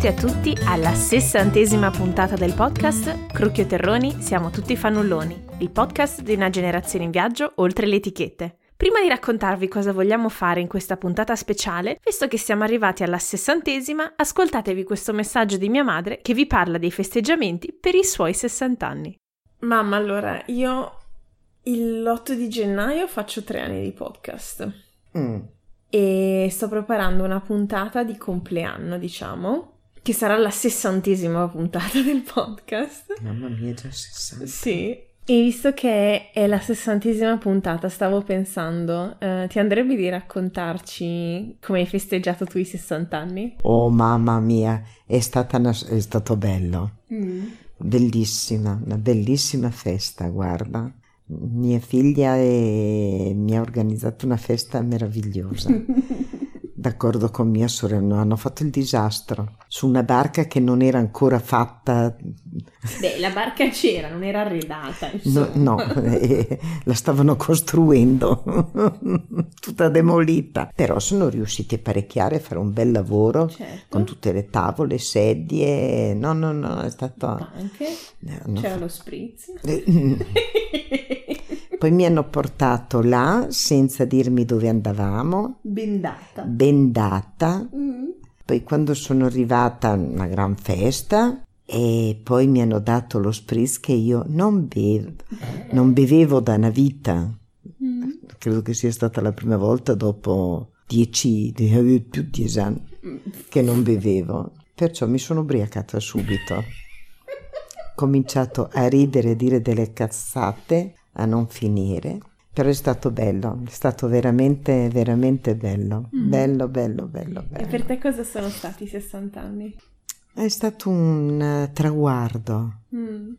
Benvenuti a tutti alla sessantesima puntata del podcast Crucchio Terroni, siamo tutti fannulloni, il podcast di una generazione in viaggio oltre le etichette. Prima di raccontarvi cosa vogliamo fare in questa puntata speciale, visto che siamo arrivati alla sessantesima, ascoltatevi questo messaggio di mia madre che vi parla dei festeggiamenti per i suoi 60 anni. Mamma, allora, io l'8 di gennaio faccio tre anni di podcast. Mm. E sto preparando una puntata di compleanno, diciamo, che sarà la sessantesima puntata del podcast. Mamma mia, già 60. Sì. E visto che è la sessantesima puntata, stavo pensando, eh, ti andrebbe di raccontarci come hai festeggiato tu i 60 anni? Oh mamma mia, è, stata una- è stato bello. Bellissima, una bellissima festa, guarda. Mia figlia e- mi ha organizzato una festa meravigliosa. D'accordo con mia sorella, hanno fatto il disastro su una barca che non era ancora fatta, Beh, la barca c'era, non era arredata, no, no, eh, la stavano costruendo, tutta demolita. Però sono riusciti a parecchiare, a fare un bel lavoro Certo. con tutte le tavole, sedie. No, no, no, è stato. Anche eh, c'era lo spritz. Poi mi hanno portato là senza dirmi dove andavamo, Bendata. bendata. Mm. Poi quando sono arrivata, una gran festa. E poi mi hanno dato lo spritz che io non bevo, non bevevo da una vita. Mm. Credo che sia stata la prima volta dopo dieci, avevo più di dieci anni che non bevevo. Perciò mi sono ubriacata subito. Ho cominciato a ridere e dire delle cazzate a non finire. Però è stato bello, è stato veramente, veramente bello. Bello, bello, bello, E bello. per te cosa sono stati i 60 anni? È stato un eh, traguardo. Mm.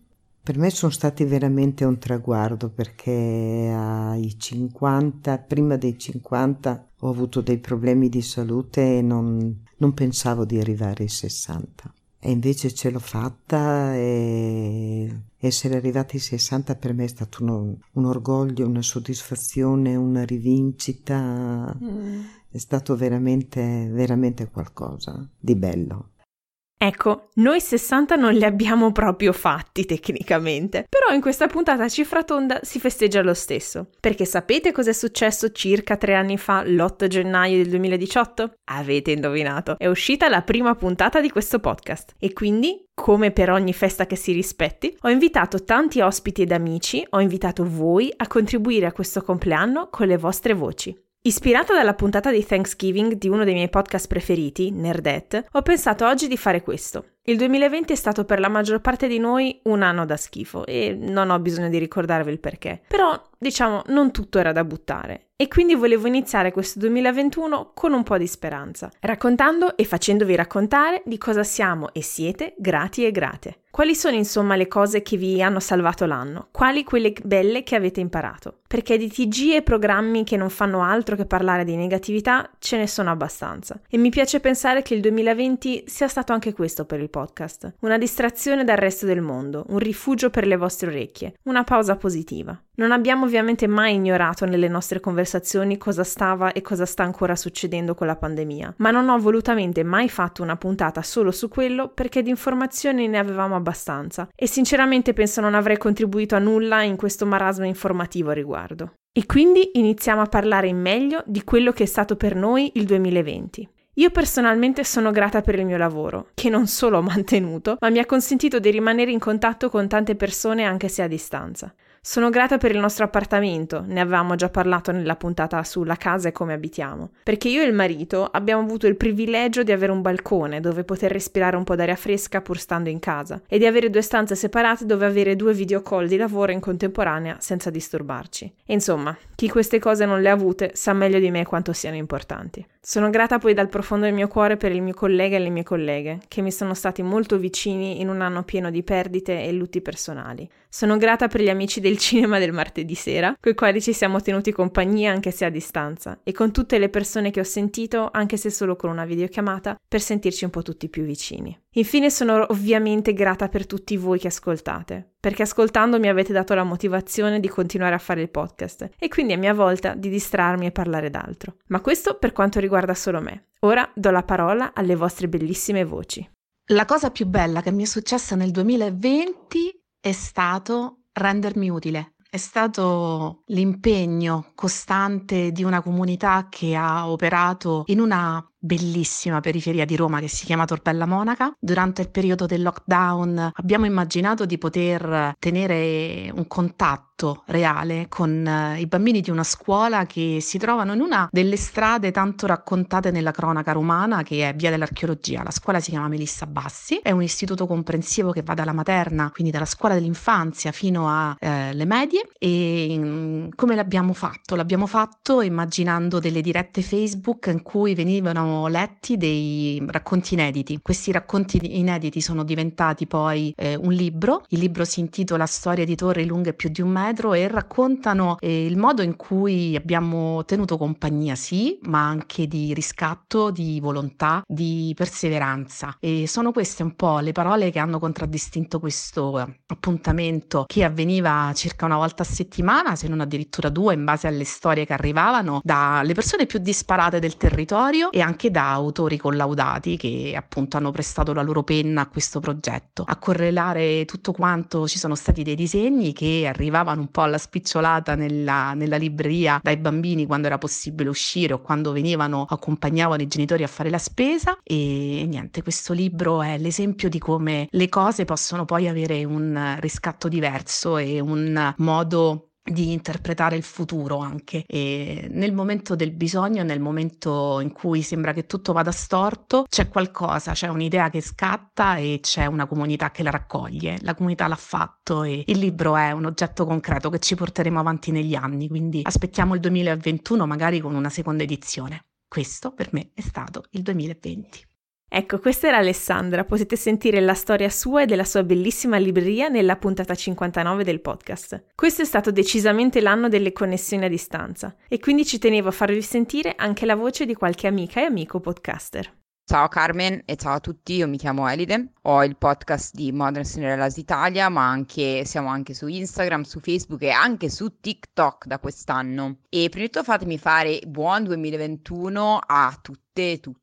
Per me sono stati veramente un traguardo perché ai 50, prima dei 50, ho avuto dei problemi di salute e non, non pensavo di arrivare ai 60. E invece ce l'ho fatta e essere arrivati ai 60 per me è stato uno- un orgoglio, una soddisfazione, una rivincita. Mm. È stato veramente, veramente qualcosa di bello. Ecco, noi 60 non li abbiamo proprio fatti tecnicamente, però in questa puntata cifra tonda si festeggia lo stesso. Perché sapete cosa è successo circa tre anni fa, l'8 gennaio del 2018? Avete indovinato, è uscita la prima puntata di questo podcast e quindi, come per ogni festa che si rispetti, ho invitato tanti ospiti ed amici, ho invitato voi a contribuire a questo compleanno con le vostre voci. Ispirata dalla puntata di Thanksgiving di uno dei miei podcast preferiti, Nerdette, ho pensato oggi di fare questo. Il 2020 è stato per la maggior parte di noi un anno da schifo e non ho bisogno di ricordarvi il perché. Però, diciamo, non tutto era da buttare. E quindi volevo iniziare questo 2021 con un po' di speranza, raccontando e facendovi raccontare di cosa siamo e siete grati e grate. Quali sono insomma le cose che vi hanno salvato l'anno? Quali quelle belle che avete imparato? Perché di TG e programmi che non fanno altro che parlare di negatività ce ne sono abbastanza. E mi piace pensare che il 2020 sia stato anche questo per il podcast. Una distrazione dal resto del mondo, un rifugio per le vostre orecchie, una pausa positiva. Non abbiamo ovviamente mai ignorato nelle nostre conversazioni cosa stava e cosa sta ancora succedendo con la pandemia, ma non ho volutamente mai fatto una puntata solo su quello perché di informazioni ne avevamo abbastanza e sinceramente penso non avrei contribuito a nulla in questo marasma informativo a riguardo. E quindi iniziamo a parlare in meglio di quello che è stato per noi il 2020. Io personalmente sono grata per il mio lavoro, che non solo ho mantenuto, ma mi ha consentito di rimanere in contatto con tante persone anche se a distanza. Sono grata per il nostro appartamento, ne avevamo già parlato nella puntata sulla casa e come abitiamo, perché io e il marito abbiamo avuto il privilegio di avere un balcone dove poter respirare un po' d'aria fresca pur stando in casa e di avere due stanze separate dove avere due video call di lavoro in contemporanea senza disturbarci. E insomma, chi queste cose non le ha avute sa meglio di me quanto siano importanti. Sono grata poi dal profondo del mio cuore per il mio collega e le mie colleghe, che mi sono stati molto vicini in un anno pieno di perdite e lutti personali. Sono grata per gli amici dei del cinema del martedì sera, coi quali ci siamo tenuti compagnia anche se a distanza, e con tutte le persone che ho sentito, anche se solo con una videochiamata, per sentirci un po' tutti più vicini. Infine sono ovviamente grata per tutti voi che ascoltate, perché ascoltando mi avete dato la motivazione di continuare a fare il podcast e quindi a mia volta di distrarmi e parlare d'altro. Ma questo per quanto riguarda solo me. Ora do la parola alle vostre bellissime voci. La cosa più bella che mi è successa nel 2020 è stato rendermi utile. È stato l'impegno costante di una comunità che ha operato in una bellissima periferia di Roma che si chiama Torbella Monaca. Durante il periodo del lockdown abbiamo immaginato di poter tenere un contatto reale con eh, i bambini di una scuola che si trovano in una delle strade tanto raccontate nella cronaca romana che è Via dell'Archeologia. La scuola si chiama Melissa Bassi, è un istituto comprensivo che va dalla materna, quindi dalla scuola dell'infanzia fino alle eh, medie e mm, come l'abbiamo fatto? L'abbiamo fatto immaginando delle dirette Facebook in cui venivano letti dei racconti inediti. Questi racconti inediti sono diventati poi eh, un libro. Il libro si intitola Storie di torri lunghe più di un metro e raccontano eh, il modo in cui abbiamo tenuto compagnia, sì, ma anche di riscatto, di volontà, di perseveranza. E sono queste un po' le parole che hanno contraddistinto questo appuntamento che avveniva circa una volta a settimana, se non addirittura due, in base alle storie che arrivavano dalle persone più disparate del territorio e anche da autori collaudati che appunto hanno prestato la loro penna a questo progetto. A correlare tutto quanto ci sono stati dei disegni che arrivavano un po' alla spicciolata nella, nella libreria dai bambini quando era possibile uscire o quando venivano, accompagnavano i genitori a fare la spesa. E niente, questo libro è l'esempio di come le cose possono poi avere un riscatto diverso e un modo di interpretare il futuro anche e nel momento del bisogno, nel momento in cui sembra che tutto vada storto, c'è qualcosa, c'è un'idea che scatta e c'è una comunità che la raccoglie. La comunità l'ha fatto e il libro è un oggetto concreto che ci porteremo avanti negli anni, quindi aspettiamo il 2021 magari con una seconda edizione. Questo per me è stato il 2020. Ecco, questa era Alessandra, potete sentire la storia sua e della sua bellissima libreria nella puntata 59 del podcast. Questo è stato decisamente l'anno delle connessioni a distanza e quindi ci tenevo a farvi sentire anche la voce di qualche amica e amico podcaster. Ciao Carmen e ciao a tutti, io mi chiamo Elide, ho il podcast di Modern Cinderellas Italia, ma anche, siamo anche su Instagram, su Facebook e anche su TikTok da quest'anno. E prima di tutto fatemi fare buon 2021 a tutte e tutti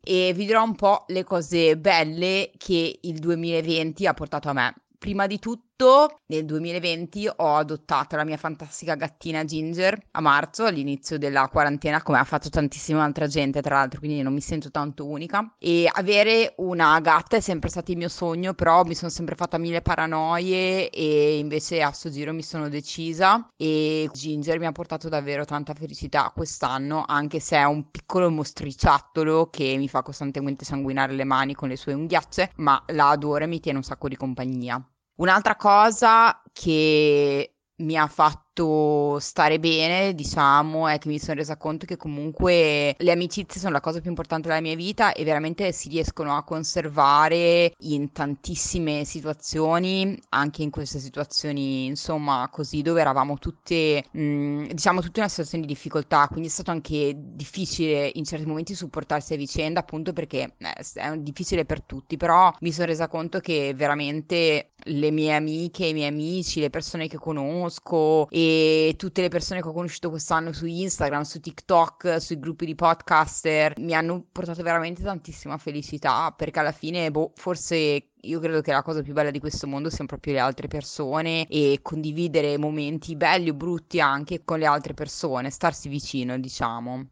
e vi dirò un po' le cose belle che il 2020 ha portato a me. Prima di tutto tutto, nel 2020 ho adottato la mia fantastica gattina Ginger a marzo, all'inizio della quarantena, come ha fatto tantissima altra gente, tra l'altro, quindi non mi sento tanto unica. E avere una gatta è sempre stato il mio sogno, però mi sono sempre fatta mille paranoie e invece a sto giro mi sono decisa e Ginger mi ha portato davvero tanta felicità quest'anno, anche se è un piccolo mostriciattolo che mi fa costantemente sanguinare le mani con le sue unghiacce, ma la adoro e mi tiene un sacco di compagnia. Un'altra cosa che mi ha fatto stare bene, diciamo, è che mi sono resa conto che comunque le amicizie sono la cosa più importante della mia vita e veramente si riescono a conservare in tantissime situazioni, anche in queste situazioni, insomma, così dove eravamo tutte, mh, mm, diciamo, tutte in una situazione di difficoltà, quindi è stato anche difficile in certi momenti supportarsi a vicenda, appunto perché eh, è difficile per tutti, però mi sono resa conto che veramente le mie amiche, i miei amici, le persone che conosco e tutte le persone che ho conosciuto quest'anno su Instagram, su TikTok, sui gruppi di podcaster mi hanno portato veramente tantissima felicità perché alla fine, boh, forse io credo che la cosa più bella di questo mondo siano proprio le altre persone e condividere momenti belli o brutti anche con le altre persone, starsi vicino, diciamo.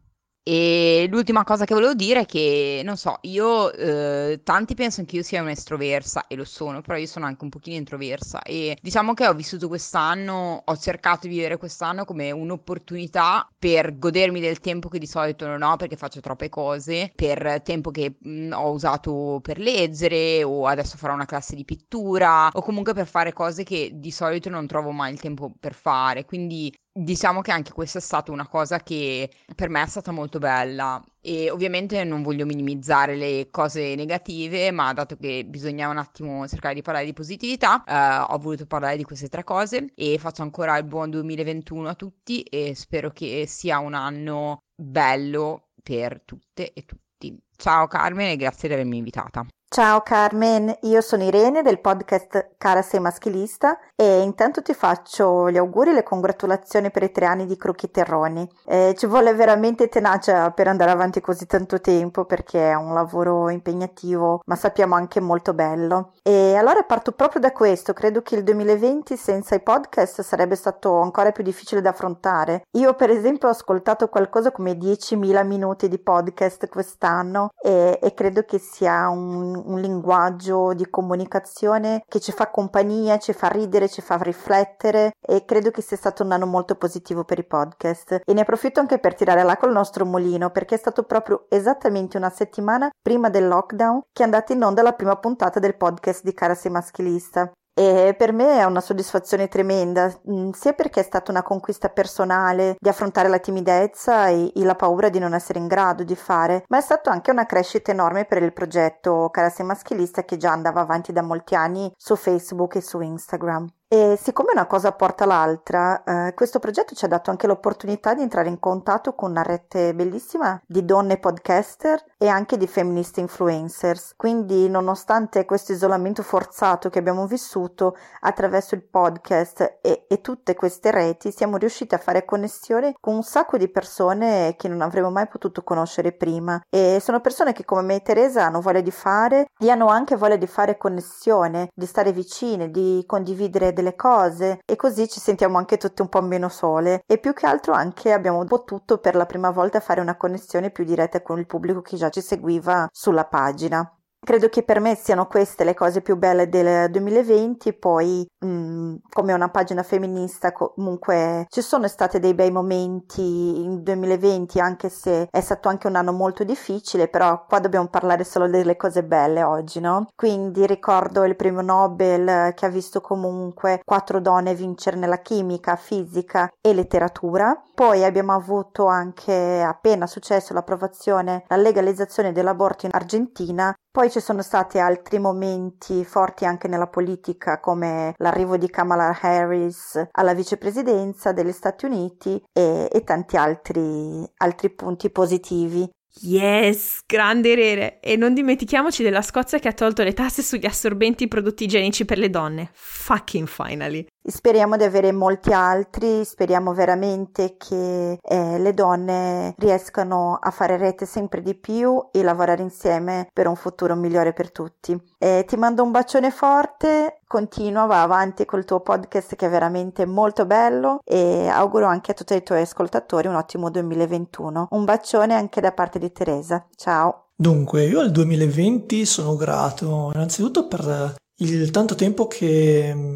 E l'ultima cosa che volevo dire è che, non so, io, eh, tanti pensano che io sia un'estroversa, e lo sono, però io sono anche un pochino introversa. E diciamo che ho vissuto quest'anno, ho cercato di vivere quest'anno come un'opportunità per godermi del tempo che di solito non ho perché faccio troppe cose, per tempo che mh, mm, ho usato per leggere, o adesso farò una classe di pittura, o comunque per fare cose che di solito non trovo mai il tempo per fare. Quindi diciamo che anche questa è stata una cosa che per me è stata molto bella e ovviamente non voglio minimizzare le cose negative, ma dato che bisogna un attimo cercare di parlare di positività, eh, ho voluto parlare di queste tre cose e faccio ancora il buon 2021 a tutti e spero che sia un anno bello per tutte e tutti. Ciao Carmen e grazie di avermi invitata. Ciao Carmen, io sono Irene del podcast Cara sei maschilista e intanto ti faccio gli auguri e le congratulazioni per i tre anni di Crocchi Terroni. Eh, ci vuole veramente tenacia per andare avanti così tanto tempo perché è un lavoro impegnativo ma sappiamo anche molto bello. E allora parto proprio da questo, credo che il 2020 senza i podcast sarebbe stato ancora più difficile da affrontare. Io per esempio ho ascoltato qualcosa come 10.000 minuti di podcast quest'anno e, e credo che sia un un linguaggio di comunicazione che ci fa compagnia, ci fa ridere, ci fa riflettere e credo che sia stato un anno molto positivo per i podcast. E ne approfitto anche per tirare l'acqua al nostro mulino perché è stato proprio esattamente una settimana prima del lockdown che è andata in onda la prima puntata del podcast di Cara Sei Maschilista. E per me è una soddisfazione tremenda, mm, sia perché è stata una conquista personale di affrontare la timidezza e, la paura di non essere in grado di fare, ma è stata anche una crescita enorme per il progetto Carassi Maschilista che già andava avanti da molti anni su Facebook e su Instagram. E siccome una cosa porta l'altra, eh, questo progetto ci ha dato anche l'opportunità di entrare in contatto con una rete bellissima di donne podcaster e anche di femministe influencers. Quindi, nonostante questo isolamento forzato che abbiamo vissuto attraverso il podcast e, e tutte queste reti, siamo riusciti a fare connessione con un sacco di persone che non avremmo mai potuto conoscere prima. E sono persone che, come me e Teresa, hanno voglia di fare e hanno anche voglia di fare connessione, di stare vicine, di condividere delle cose e così ci sentiamo anche tutte un po' meno sole e più che altro anche abbiamo potuto per la prima volta fare una connessione più diretta con il pubblico che già ci seguiva sulla pagina. Credo che per me siano queste le cose più belle del 2020, poi mh, mm, come una pagina femminista comunque ci sono stati dei bei momenti in 2020 anche se è stato anche un anno molto difficile, però qua dobbiamo parlare solo delle cose belle oggi, no? Quindi ricordo il premio Nobel che ha visto comunque quattro donne vincere nella chimica, fisica e letteratura. Poi abbiamo avuto anche appena successo l'approvazione, la legalizzazione dell'aborto in Argentina poi ci sono stati altri momenti forti anche nella politica, come l'arrivo di Kamala Harris alla vicepresidenza degli Stati Uniti e, e tanti altri, altri punti positivi. Yes, grande Rere! E non dimentichiamoci della Scozia che ha tolto le tasse sugli assorbenti prodotti igienici per le donne. Fucking finally! Speriamo di avere molti altri, speriamo veramente che eh, le donne riescano a fare rete sempre di più e lavorare insieme per un futuro migliore per tutti. Eh, ti mando un bacione forte, continua, va avanti col tuo podcast che è veramente molto bello e auguro anche a tutti i tuoi ascoltatori un ottimo 2021. Un bacione anche da parte di Teresa. Ciao! Dunque, io al 2020 sono grato innanzitutto per il tanto tempo che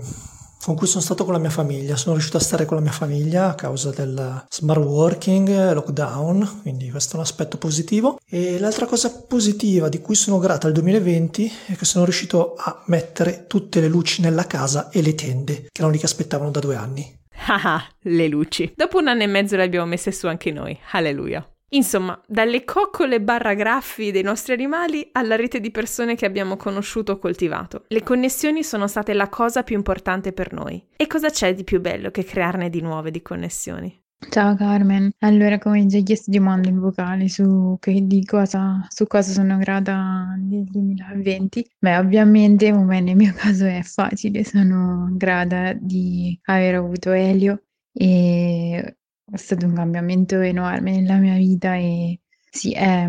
con cui sono stato con la mia famiglia. Sono riuscito a stare con la mia famiglia a causa del smart working, lockdown, quindi questo è un aspetto positivo. E l'altra cosa positiva di cui sono grato al 2020 è che sono riuscito a mettere tutte le luci nella casa e le tende, che erano lì che aspettavano da due anni. Ah, le luci. Dopo un anno e mezzo le abbiamo messe su anche noi. Alleluia. Insomma, dalle coccole barra graffi dei nostri animali alla rete di persone che abbiamo conosciuto o coltivato. Le connessioni sono state la cosa più importante per noi. E cosa c'è di più bello che crearne di nuove di connessioni? Ciao Carmen, allora come già chiesto ti mando il vocale su, cosa, su cosa sono grata nel 2020. Beh, ovviamente come nel mio caso è facile, sono grata di aver avuto Elio e è stato un cambiamento enorme nella mia vita e sì, è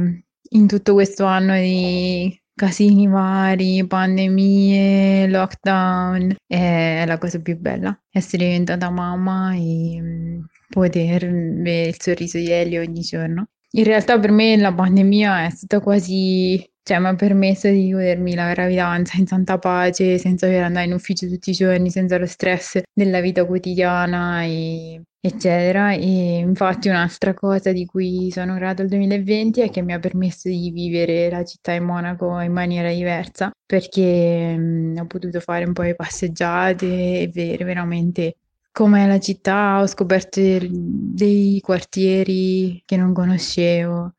in tutto questo anno di casini vari, pandemie, lockdown, è la cosa più bella. Essere diventata mamma e mm, poter vedere il sorriso di Elio ogni giorno. In realtà per me la pandemia è stata quasi cioè mi ha permesso di godermi la gravidanza in santa pace, senza dover andare in ufficio tutti i giorni, senza lo stress della vita quotidiana, e, eccetera. E infatti un'altra cosa di cui sono grata al 2020 è che mi ha permesso di vivere la città di Monaco in maniera diversa, perché mh, ho potuto fare un po' di passeggiate e vedere veramente com'è la città, ho scoperto dei quartieri che non conoscevo.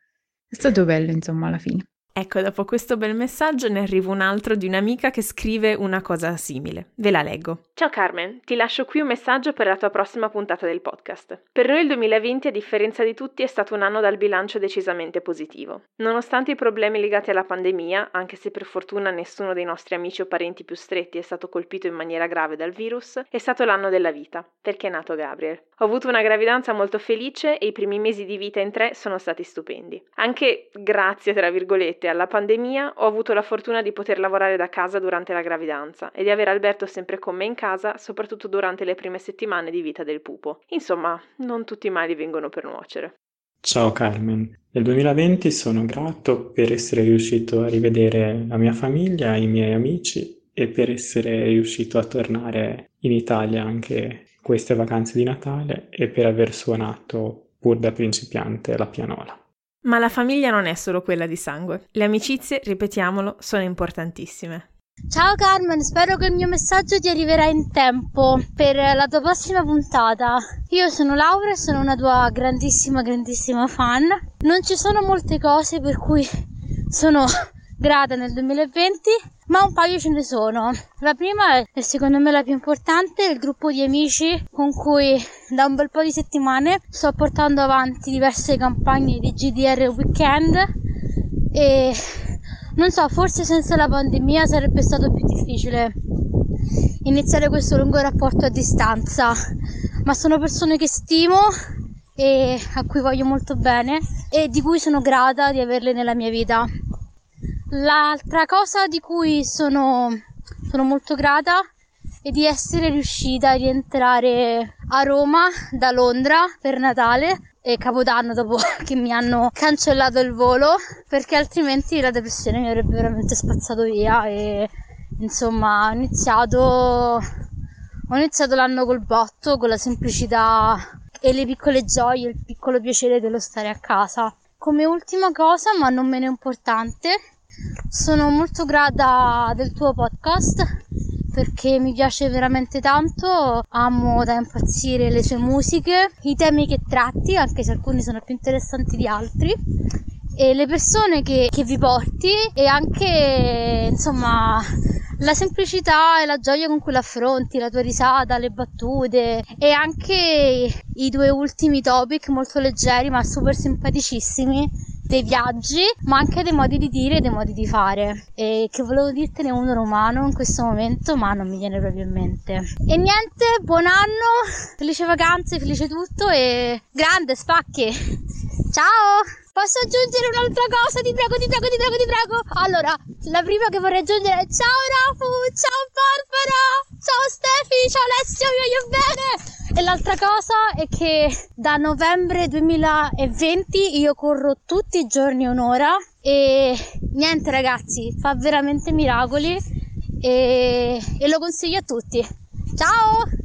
È stato bello, insomma, alla fine. Ecco, dopo questo bel messaggio ne arriva un altro di un'amica che scrive una cosa simile. Ve la leggo. Ciao Carmen, ti lascio qui un messaggio per la tua prossima puntata del podcast. Per noi il 2020, a differenza di tutti, è stato un anno dal bilancio decisamente positivo. Nonostante i problemi legati alla pandemia, anche se per fortuna nessuno dei nostri amici o parenti più stretti è stato colpito in maniera grave dal virus, è stato l'anno della vita, perché è nato Gabriel. Ho avuto una gravidanza molto felice e i primi mesi di vita in tre sono stati stupendi. Anche grazie, tra virgolette, alla pandemia ho avuto la fortuna di poter lavorare da casa durante la gravidanza e di avere Alberto sempre con me in casa, soprattutto durante le prime settimane di vita del pupo. Insomma, non tutti i mali vengono per nuocere. Ciao Carmen, nel 2020 sono grato per essere riuscito a rivedere la mia famiglia, i miei amici e per essere riuscito a tornare in Italia anche queste vacanze di Natale e per aver suonato pur da principiante la pianola. Ma la famiglia non è solo quella di sangue. Le amicizie, ripetiamolo, sono importantissime. Ciao Carmen, spero che il mio messaggio ti arriverà in tempo per la tua prossima puntata. Io sono Laura e sono una tua grandissima, grandissima fan. Non ci sono molte cose per cui sono grata nel 2020, ma un paio ce ne sono. La prima è secondo me la più importante, il gruppo di amici con cui da un bel po' di settimane sto portando avanti diverse campagne di GDR weekend e non so, forse senza la pandemia sarebbe stato più difficile iniziare questo lungo rapporto a distanza, ma sono persone che stimo e a cui voglio molto bene e di cui sono grata di averle nella mia vita. L'altra cosa di cui sono, sono molto grata è di essere riuscita a rientrare a Roma da Londra per Natale e Capodanno dopo che mi hanno cancellato il volo perché altrimenti la depressione mi avrebbe veramente spazzato via e insomma ho iniziato ho iniziato l'anno col botto con la semplicità e le piccole gioie il piccolo piacere dello stare a casa. Come ultima cosa ma non meno importante sono molto grata del tuo podcast perché mi piace veramente tanto, amo da impazzire le sue musiche, i temi che tratti, anche se alcuni sono più interessanti di altri, e le persone che, che vi porti e anche insomma la semplicità e la gioia con cui l'affronti, la tua risata, le battute e anche i due ultimi topic molto leggeri ma super simpaticissimi dei viaggi, ma anche dei modi di dire e dei modi di fare. E che volevo dirtene uno romano in questo momento, ma non mi viene proprio in mente. E niente, buon anno, felice vacanze, felice tutto e grande spacchi. Ciao! Posso aggiungere un'altra cosa? Ti prego, ti prego, ti prego, ti prego. Allora, la prima che vorrei aggiungere è ciao Rafu, ciao Barbara, ciao Stefi, ciao Alessio, vi voglio bene. E l'altra cosa è che da novembre 2020 io corro tutti i giorni un'ora e niente ragazzi, fa veramente miracoli e, e lo consiglio a tutti. Ciao!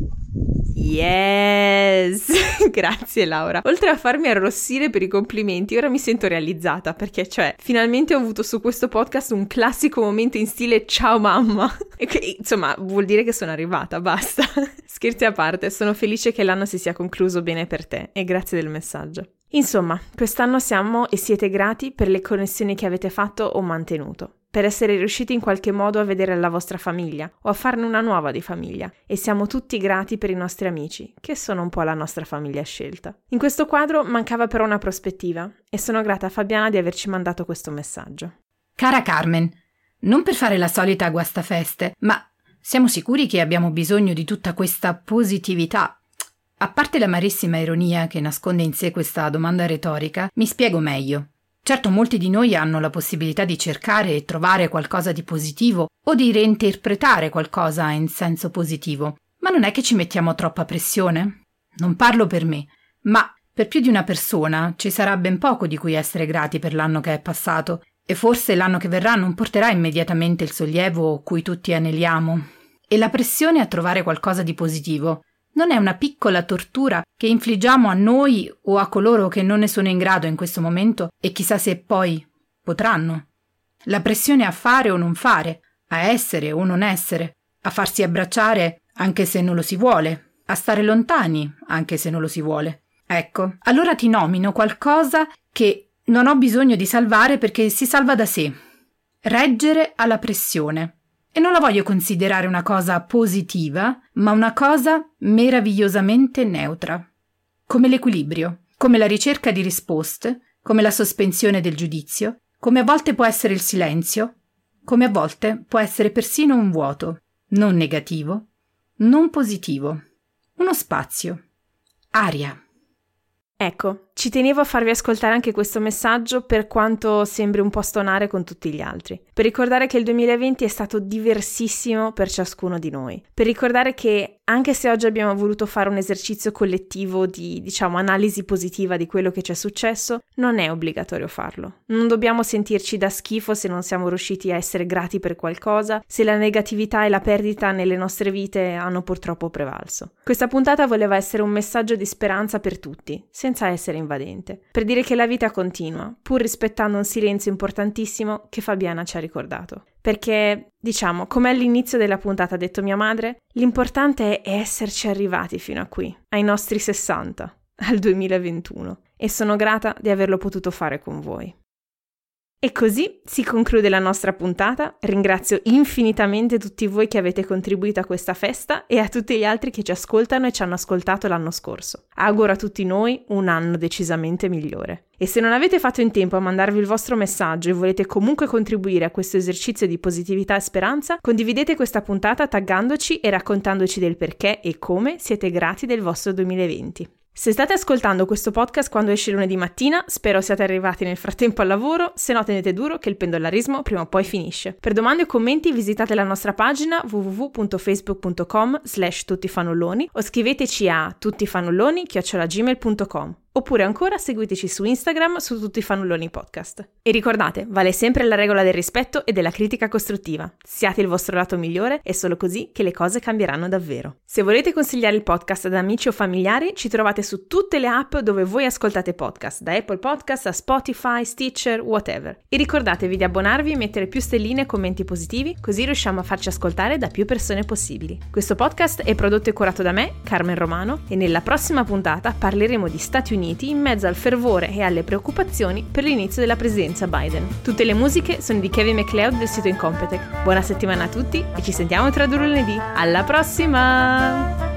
Yes! Grazie Laura. Oltre a farmi arrossire per i complimenti, ora mi sento realizzata perché, cioè, finalmente ho avuto su questo podcast un classico momento in stile ciao mamma. E che, insomma, vuol dire che sono arrivata, basta. Scherzi a parte, sono felice che l'anno si sia concluso bene per te e grazie del messaggio. Insomma, quest'anno siamo e siete grati per le connessioni che avete fatto o mantenuto per essere riusciti in qualche modo a vedere la vostra famiglia o a farne una nuova di famiglia e siamo tutti grati per i nostri amici, che sono un po' la nostra famiglia scelta. In questo quadro mancava però una prospettiva e sono grata a Fabiana di averci mandato questo messaggio. Cara Carmen, non per fare la solita guastafeste, ma siamo sicuri che abbiamo bisogno di tutta questa positività? A parte l'amarissima ironia che nasconde in sé questa domanda retorica, mi spiego meglio. Certo molti di noi hanno la possibilità di cercare e trovare qualcosa di positivo o di reinterpretare qualcosa in senso positivo, ma non è che ci mettiamo troppa pressione? Non parlo per me, ma per più di una persona ci sarà ben poco di cui essere grati per l'anno che è passato, e forse l'anno che verrà non porterà immediatamente il sollievo cui tutti aneliamo. E la pressione a trovare qualcosa di positivo non è una piccola tortura che infliggiamo a noi o a coloro che non ne sono in grado in questo momento e chissà se poi potranno. La pressione a fare o non fare, a essere o non essere, a farsi abbracciare anche se non lo si vuole, a stare lontani, anche se non lo si vuole. Ecco, allora ti nomino qualcosa che non ho bisogno di salvare perché si salva da sé. Reggere alla pressione. E non la voglio considerare una cosa positiva, ma una cosa meravigliosamente neutra. Come l'equilibrio, come la ricerca di risposte, come la sospensione del giudizio, come a volte può essere il silenzio, come a volte può essere persino un vuoto, non negativo, non positivo, uno spazio, aria. Ecco, ci tenevo a farvi ascoltare anche questo messaggio per quanto sembri un po' stonare con tutti gli altri, per ricordare che il 2020 è stato diversissimo per ciascuno di noi, per ricordare che anche se oggi abbiamo voluto fare un esercizio collettivo di, diciamo, analisi positiva di quello che ci è successo, non è obbligatorio farlo. Non dobbiamo sentirci da schifo se non siamo riusciti a essere grati per qualcosa, se la negatività e la perdita nelle nostre vite hanno purtroppo prevalso. Questa puntata voleva essere un messaggio di speranza per tutti, senza essere invadente, per dire che la vita continua, pur rispettando un silenzio importantissimo che Fabiana ci ha ricordato. Perché, diciamo, come all'inizio della puntata ha detto mia madre, l'importante è esserci arrivati fino a qui, ai nostri 60, al 2021, e sono grata di averlo potuto fare con voi. E così si conclude la nostra puntata. Ringrazio infinitamente tutti voi che avete contribuito a questa festa e a tutti gli altri che ci ascoltano e ci hanno ascoltato l'anno scorso. Auguro a tutti noi un anno decisamente migliore. E se non avete fatto in tempo a mandarvi il vostro messaggio e volete comunque contribuire a questo esercizio di positività e speranza, condividete questa puntata taggandoci e raccontandoci del perché e come siete grati del vostro 2020. Se state ascoltando questo podcast quando esce lunedì mattina, spero siate arrivati nel frattempo al lavoro, se no tenete duro che il pendolarismo prima o poi finisce. Per domande o commenti visitate la nostra pagina www.facebook.com slash tuttifanulloni o scriveteci a tuttifanulloni.gmail.com Oppure ancora seguiteci su Instagram su tutti i fannulloni podcast. E ricordate, vale sempre la regola del rispetto e della critica costruttiva. Siate il vostro lato migliore, è solo così che le cose cambieranno davvero. Se volete consigliare il podcast ad amici o familiari, ci trovate su tutte le app dove voi ascoltate podcast, da Apple Podcast a Spotify, Stitcher, whatever. E ricordatevi di abbonarvi, mettere più stelline e commenti positivi, così riusciamo a farci ascoltare da più persone possibili. Questo podcast è prodotto e curato da me, Carmen Romano, e nella prossima puntata parleremo di Stati Uniti Uniti in mezzo al fervore e alle preoccupazioni per l'inizio della presidenza Biden. Tutte le musiche sono di Kevin MacLeod del sito Incompetech. Buona settimana a tutti e ci sentiamo tra due lunedì. Alla prossima!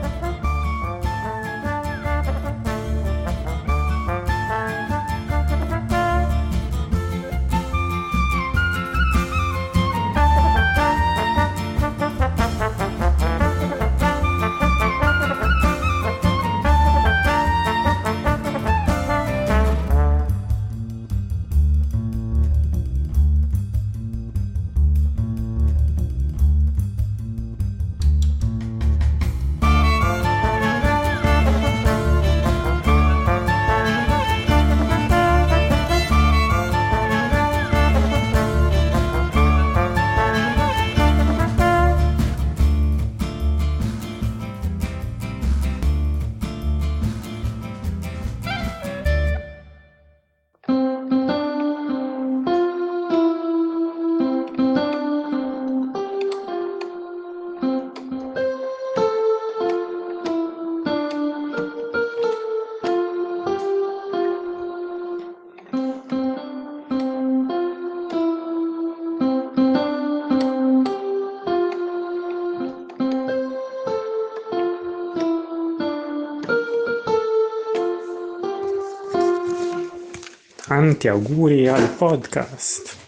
Tanti auguri al podcast.